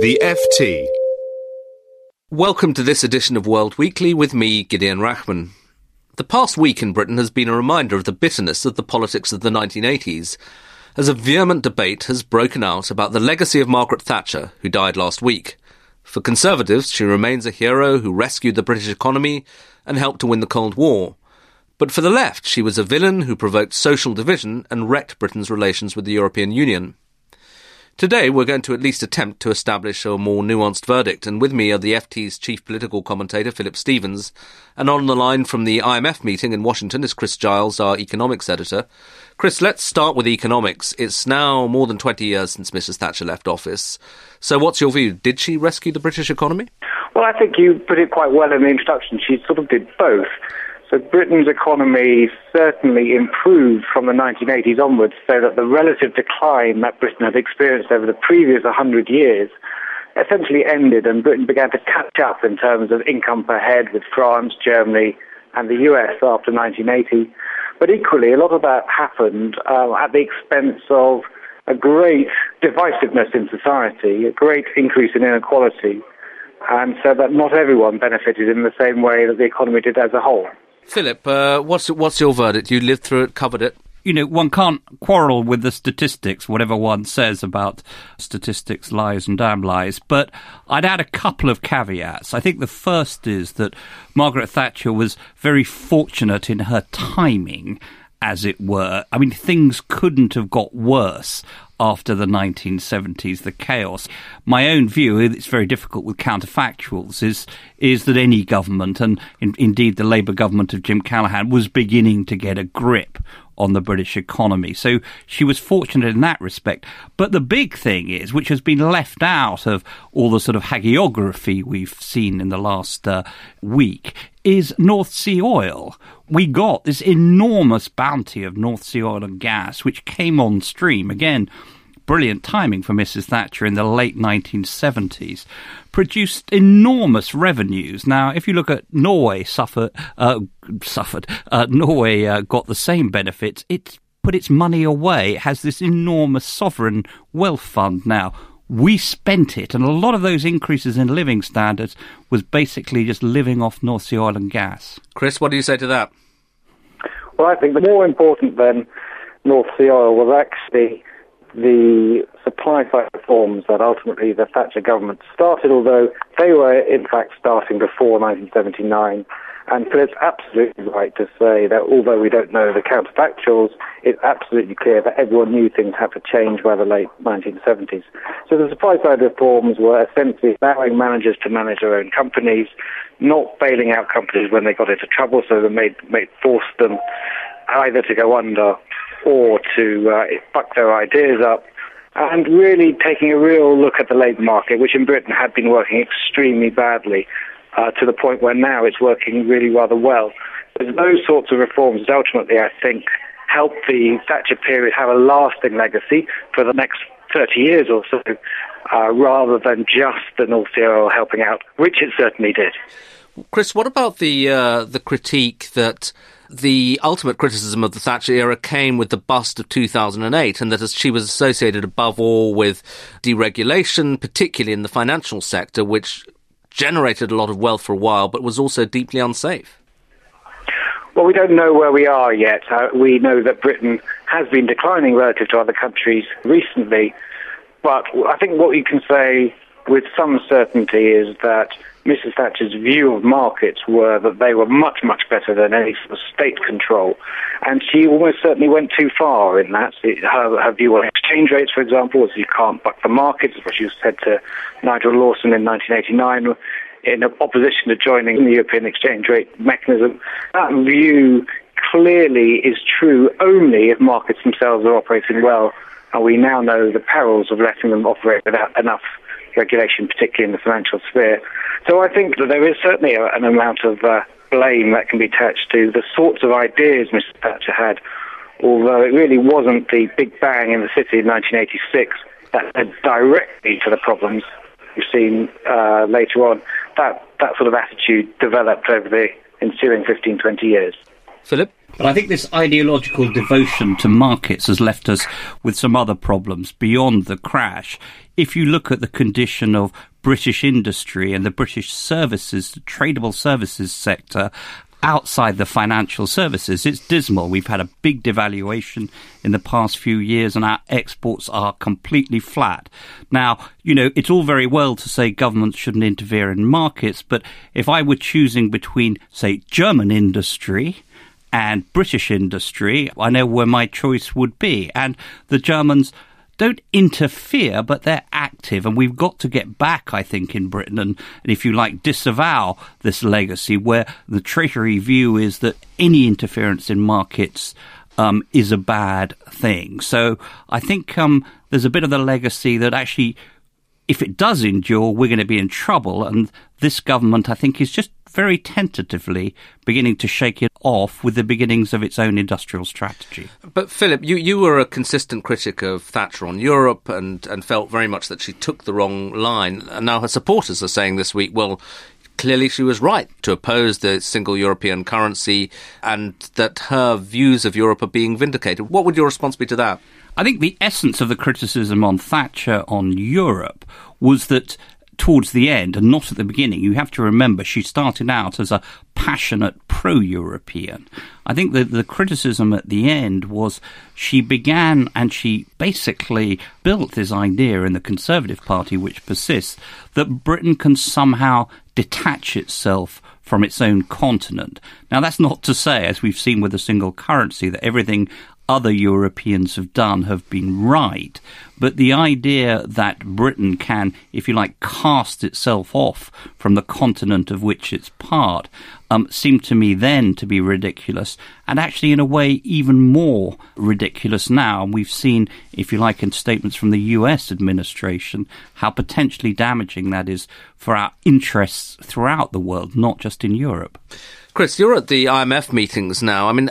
The FT. Welcome to this edition of World Weekly with me, Gideon Rachman. The past week in Britain has been a reminder of the bitterness of the politics of the 1980s, as a vehement debate has broken out about the legacy of Margaret Thatcher, who died last week. For Conservatives, she remains a hero who rescued the British economy and helped to win the Cold War. But for the left, she was a villain who provoked social division and wrecked Britain's relations with the European Union. Today, we're going to at least attempt to establish a more nuanced verdict, and with me are the FT's chief political commentator, Philip Stephens, and on the line from the IMF meeting in Washington is Chris Giles, our economics editor. Chris, let's start with economics. It's now more than 20 years since Mrs. Thatcher left office. So, what's your view? Did she rescue the British economy? Well, I think you put it quite well in the introduction. She sort of did both. So Britain's economy certainly improved from the 1980s onwards, so that the relative decline that Britain had experienced over the previous 100 years essentially ended, and Britain began to catch up in terms of income per head with France, Germany, and the US after 1980. But equally, a lot of that happened uh, at the expense of a great divisiveness in society, a great increase in inequality, and so that not everyone benefited in the same way that the economy did as a whole. Philip, uh, what's what's your verdict? You lived through it, covered it. You know, one can't quarrel with the statistics, whatever one says about statistics, lies and damn lies. But I'd add a couple of caveats. I think the first is that Margaret Thatcher was very fortunate in her timing as it were. I mean, things couldn't have got worse after the 1970s, the chaos. My own view, it's very difficult with counterfactuals, is is that any government, and in, indeed the Labour government of Jim Callaghan, was beginning to get a grip on the British economy. So she was fortunate in that respect. But the big thing is, which has been left out of all the sort of hagiography we've seen in the last uh, week, is North Sea oil. We got this enormous bounty of North Sea oil and gas, which came on stream again brilliant timing for Mrs. Thatcher in the late 1970s, produced enormous revenues. Now, if you look at Norway, suffered, uh, suffered, uh, Norway uh, got the same benefits. It put its money away. It has this enormous sovereign wealth fund now. We spent it, and a lot of those increases in living standards was basically just living off North Sea oil and gas. Chris, what do you say to that? Well, I think the more important than North Sea oil was actually the supply side reforms that ultimately the Thatcher government started, although they were in fact starting before 1979. And Philip's absolutely right to say that although we don't know the counterfactuals, it's absolutely clear that everyone knew things had to change by the late 1970s. So the supply side reforms were essentially allowing managers to manage their own companies, not bailing out companies when they got into trouble, so they made, made forced them either to go under or to uh, buck their ideas up, and really taking a real look at the labour market, which in Britain had been working extremely badly, uh, to the point where now it's working really rather well. Those sorts of reforms ultimately, I think, help the Thatcher period have a lasting legacy for the next 30 years or so, uh, rather than just the North Sea oil helping out, which it certainly did. Chris, what about the uh, the critique that the ultimate criticism of the Thatcher era came with the bust of 2008, and that as she was associated above all with deregulation, particularly in the financial sector, which generated a lot of wealth for a while, but was also deeply unsafe. Well, we don't know where we are yet. Uh, we know that Britain has been declining relative to other countries recently, but I think what you can say with some certainty is that Mrs. Thatcher's view of markets were that they were much, much better than any sort of state control. And she almost certainly went too far in that. Her, her view on exchange rates, for example, was you can't buck the markets, what she said to Nigel Lawson in 1989 in opposition to joining the European exchange rate mechanism. That view clearly is true only if markets themselves are operating well and we now know the perils of letting them operate without enough regulation, particularly in the financial sphere. So I think that there is certainly a, an amount of uh, blame that can be attached to the sorts of ideas Mr Thatcher had, although it really wasn't the Big Bang in the city in 1986 that led directly to the problems we've seen uh, later on. That, that sort of attitude developed over the ensuing 15, 20 years. Philip? But I think this ideological devotion to markets has left us with some other problems beyond the crash. If you look at the condition of British industry and the British services, the tradable services sector, outside the financial services, it's dismal. We've had a big devaluation in the past few years and our exports are completely flat. Now, you know, it's all very well to say governments shouldn't interfere in markets, but if I were choosing between, say, German industry and British industry, I know where my choice would be. And the Germans don't interfere, but they're active. And we've got to get back, I think, in Britain and, and, if you like, disavow this legacy where the Treasury view is that any interference in markets um, is a bad thing. So I think um, there's a bit of the legacy that actually, if it does endure, we're going to be in trouble. And this government, I think, is just very tentatively beginning to shake it off with the beginnings of its own industrial strategy. But Philip, you, you were a consistent critic of Thatcher on Europe and, and felt very much that she took the wrong line. And now her supporters are saying this week, well, clearly she was right to oppose the single European currency and that her views of Europe are being vindicated. What would your response be to that? I think the essence of the criticism on Thatcher on Europe was that towards the end and not at the beginning. You have to remember she started out as a passionate pro European. I think that the criticism at the end was she began and she basically built this idea in the Conservative Party, which persists, that Britain can somehow detach itself from its own continent. Now, that's not to say, as we've seen with the single currency, that everything other Europeans have done have been right. But the idea that Britain can, if you like, cast itself off from the continent of which it's part um, seemed to me then to be ridiculous, and actually, in a way, even more ridiculous now. We've seen, if you like, in statements from the US administration, how potentially damaging that is for our interests throughout the world, not just in Europe. Chris, you're at the IMF meetings now. I mean,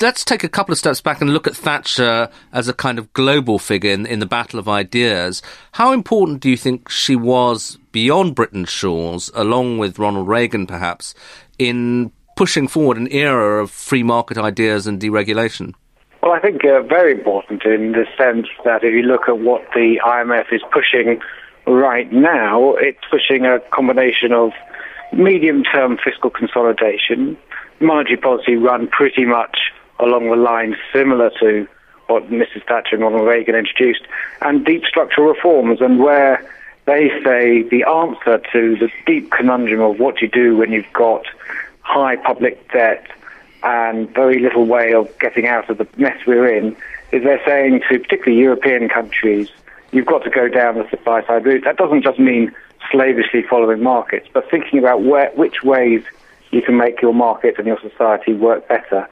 let's take a couple of steps back and look at Thatcher as a kind of global figure in, in the battle of ideas. How important do you think she was beyond Britain's shores, along with Ronald Reagan perhaps, in pushing forward an era of free market ideas and deregulation? Well, I think uh, very important in the sense that if you look at what the IMF is pushing right now, it's pushing a combination of medium term fiscal consolidation, monetary policy run pretty much along the lines similar to what Mrs. Thatcher and Ronald Reagan introduced, and deep structural reforms, and where they say the answer to the deep conundrum of what you do when you've got high public debt and very little way of getting out of the mess we're in is they're saying to particularly European countries, you've got to go down the supply side route. That doesn't just mean slavishly following markets, but thinking about where, which ways you can make your market and your society work better.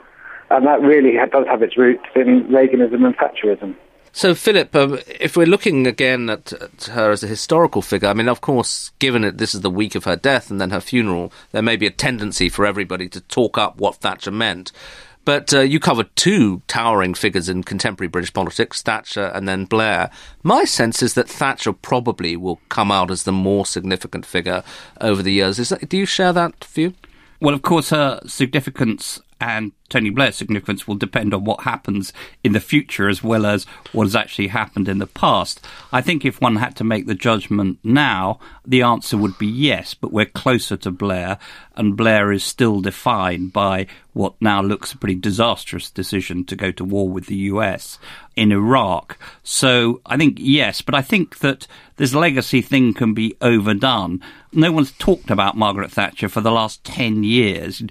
And that really does have its roots in Reaganism and Thatcherism. So, Philip, um, if we're looking again at, at, her as a historical figure, I mean, of course, given that this is the week of her death and then her funeral, there may be a tendency for everybody to talk up what Thatcher meant. But uh, you covered two towering figures in contemporary British politics, Thatcher and then Blair. My sense is that Thatcher probably will come out as the more significant figure over the years. That, do you share that view? Well, of course, her significance and Tony Blair's significance will depend on what happens in the future as well as what has actually happened in the past. I think if one had to make the judgment now, the answer would be yes, but we're closer to Blair, and Blair is still defined by what now looks a pretty disastrous decision to go to war with the US in Iraq. So I think yes, but I think that this legacy thing can be overdone. No one's talked about Margaret Thatcher for the last 10 years,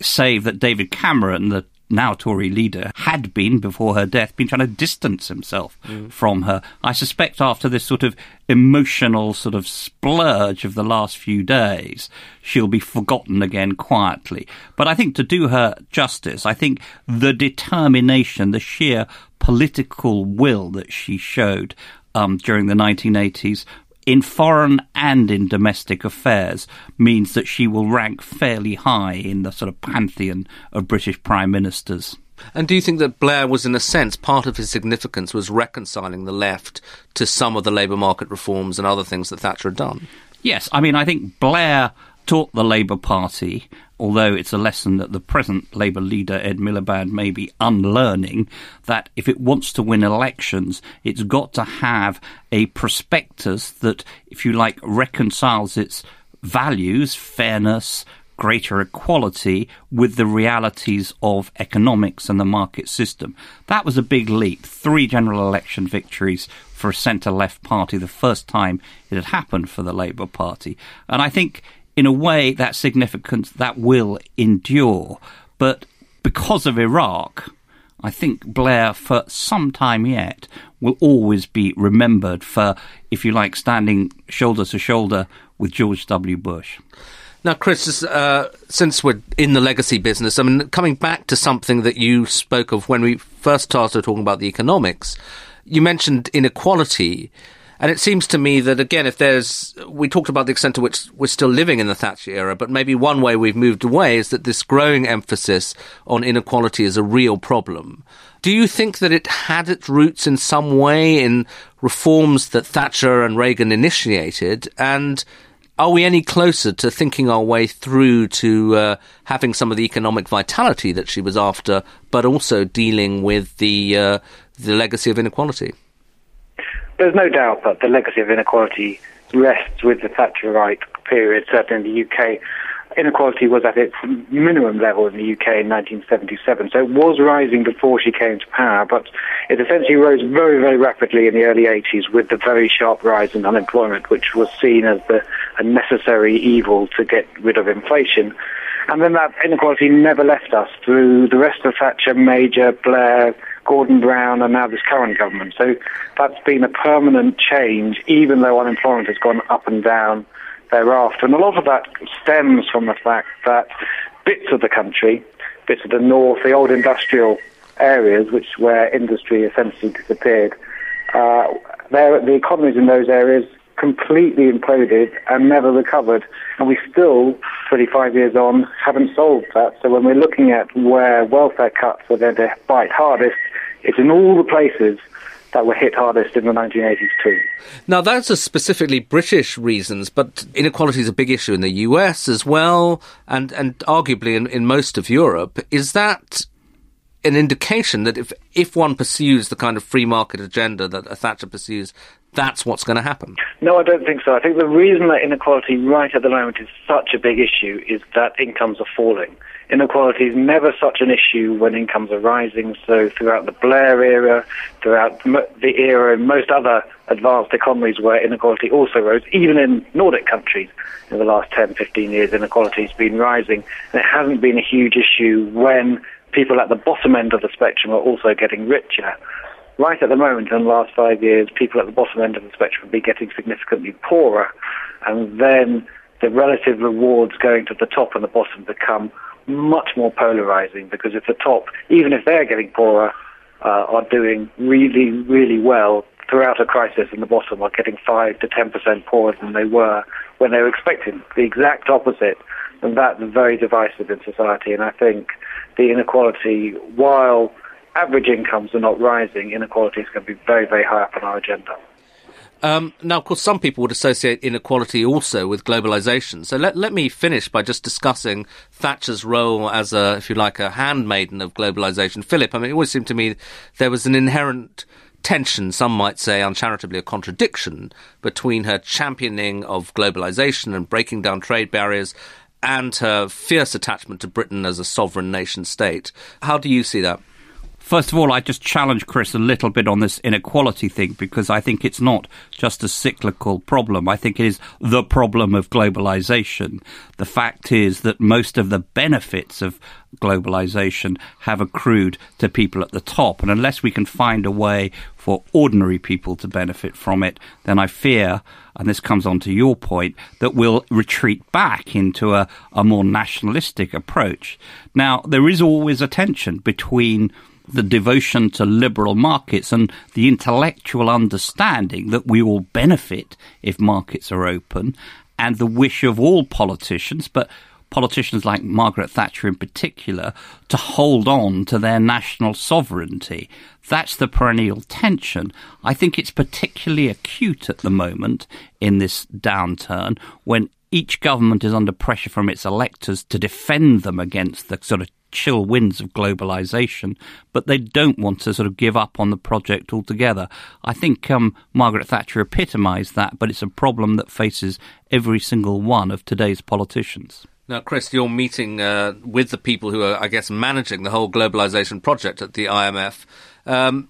save that David Cameron, the now Tory leader, had been, before her death, been trying to distance himself mm. from her. I suspect after this sort of emotional sort of splurge of the last few days, she'll be forgotten again quietly. But I think to do her justice, I think the determination, the sheer political will that she showed um, during the 1980s in foreign and in domestic affairs means that she will rank fairly high in the sort of pantheon of British prime ministers. And do you think that Blair was, in a sense, part of his significance was reconciling the left to some of the labour market reforms and other things that Thatcher had done? Yes, I mean, I think Blair taught the Labour Party, although it's a lesson that the present Labour leader, Ed Miliband, may be unlearning, that if it wants to win elections, it's got to have a prospectus that, if you like, reconciles its values, fairness, greater equality with the realities of economics and the market system. That was a big leap. Three general election victories for a centre left party, the first time it had happened for the Labour Party. And I think in a way, that significance that will endure. But because of Iraq, I think Blair, for some time yet, will always be remembered for, if you like, standing shoulder to shoulder with George W. Bush. Now, Chris, uh, since we're in the legacy business, I mean, coming back to something that you spoke of when we first started talking about the economics, you mentioned inequality. And it seems to me that, again, if there's, we talked about the extent to which we're still living in the Thatcher era, but maybe one way we've moved away is that this growing emphasis on inequality is a real problem. Do you think that it had its roots in some way in reforms that Thatcher and Reagan initiated? And are we any closer to thinking our way through to uh, having some of the economic vitality that she was after, but also dealing with the uh, the legacy of inequality? There's no doubt that the legacy of inequality rests with the Thatcherite period, certainly in the UK. Inequality was at its minimum level in the UK in 1977, so it was rising before she came to power, but it essentially rose very, very rapidly in the early 80s with the very sharp rise in unemployment, which was seen as the, a necessary evil to get rid of inflation. And then that inequality never left us through the rest of Thatcher, Major, Blair, Gordon Brown, and now this current government. So that's been a permanent change, even though unemployment has gone up and down thereafter. And a lot of that stems from the fact that bits of the country, bits of the north, the old industrial areas, which where industry essentially disappeared, uh, the economies in those areas completely imploded and never recovered. And we still, 35 years on, haven't solved that. So when we're looking at where welfare cuts are going to bite hardest, it's in all the places that were hit hardest in the 1980s too. Now, those are specifically British reasons, but inequality is a big issue in the US as well, and, and arguably in, in most of Europe. Is that an indication that if, if one pursues the kind of free market agenda that Thatcher pursues, that's what's going to happen? No, I don't think so. I think the reason that inequality right at the moment is such a big issue is that incomes are falling inequality is never such an issue when incomes are rising. So throughout the Blair era, throughout the era in most other advanced economies where inequality also rose, even in Nordic countries in the last 10, 15 years, inequality has been rising. And it hasn't been a huge issue when people at the bottom end of the spectrum are also getting richer. Right at the moment, in the last five years, people at the bottom end of the spectrum have been getting significantly poorer. And then the relative rewards going to the top and the bottom become much more polarizing because if the top, even if they're getting poorer, uh, are doing really, really well throughout a crisis, and the bottom are getting 5 to 10% poorer than they were when they were expecting the exact opposite, and that's very divisive in society. And I think the inequality, while average incomes are not rising, inequality is going to be very, very high up on our agenda. Um, now, of course, some people would associate inequality also with globalization. So let, let me finish by just discussing Thatcher's role as a, if you like, a handmaiden of globalization. Philip, I mean, it always seemed to me there was an inherent tension, some might say uncharitably a contradiction, between her championing of globalization and breaking down trade barriers and her fierce attachment to Britain as a sovereign nation state. How do you see that? First of all, I just challenge Chris a little bit on this inequality thing because I think it's not just a cyclical problem. I think it is the problem of globalization. The fact is that most of the benefits of globalization have accrued to people at the top. And unless we can find a way for ordinary people to benefit from it, then I fear, and this comes on to your point, that we'll retreat back into a, a more nationalistic approach. Now, there is always a tension between the devotion to liberal markets and the intellectual understanding that we all benefit if markets are open, and the wish of all politicians, but politicians like Margaret Thatcher in particular, to hold on to their national sovereignty. That's the perennial tension. I think it's particularly acute at the moment in this downturn when each government is under pressure from its electors to defend them against the sort of chill winds of globalization, but they don't want to sort of give up on the project altogether. I think um, Margaret Thatcher epitomized that, but it's a problem that faces every single one of today's politicians. Now, Chris, you're meeting uh, with the people who are, I guess, managing the whole globalization project at the IMF. Um,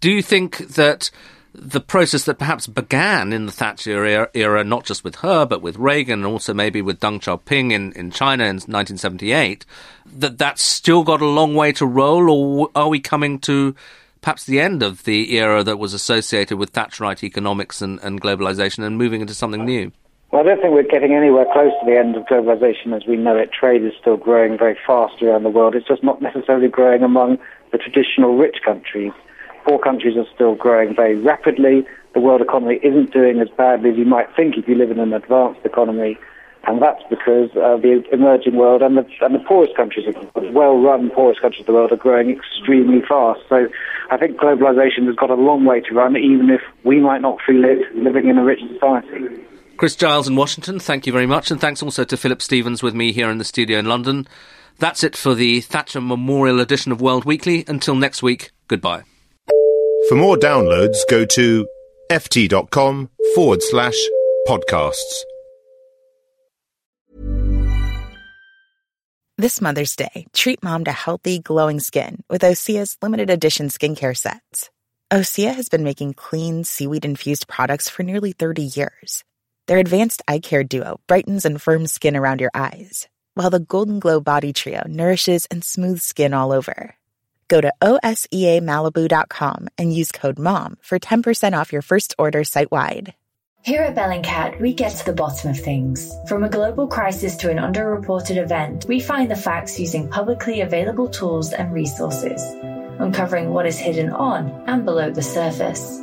do you think that the process that perhaps began in the Thatcher era, era, not just with her, but with Reagan and also maybe with Deng Xiaoping in, in China in 1978, that that's still got a long way to roll, or are we coming to perhaps the end of the era that was associated with Thatcherite economics and, and globalization and moving into something new? Well, I don't think we're getting anywhere close to the end of globalization as we know it. Trade is still growing very fast around the world. It's just not necessarily growing among the traditional rich countries. Poor countries are still growing very rapidly. The world economy isn't doing as badly as you might think if you live in an advanced economy. And that's because uh, the emerging world and the, and the poorest countries, the well-run poorest countries of the world, are growing extremely fast. So I think globalization has got a long way to run, even if we might not feel it living in a rich society. Chris Giles in Washington, thank you very much. And thanks also to Philip Stephens with me here in the studio in London. That's it for the Thatcher Memorial edition of World Weekly. Until next week, goodbye. For more downloads, go to ft.com forward slash podcasts. This Mother's Day, treat mom to healthy, glowing skin with Osea's limited edition skincare sets. Osea has been making clean, seaweed infused products for nearly 30 years. Their advanced eye care duo brightens and firms skin around your eyes, while the Golden Glow Body Trio nourishes and smooths skin all over. Go to OSEAMalibu.com and use code MOM for 10% off your first order site wide. Here at Bellingcat, we get to the bottom of things. From a global crisis to an underreported event, we find the facts using publicly available tools and resources, uncovering what is hidden on and below the surface.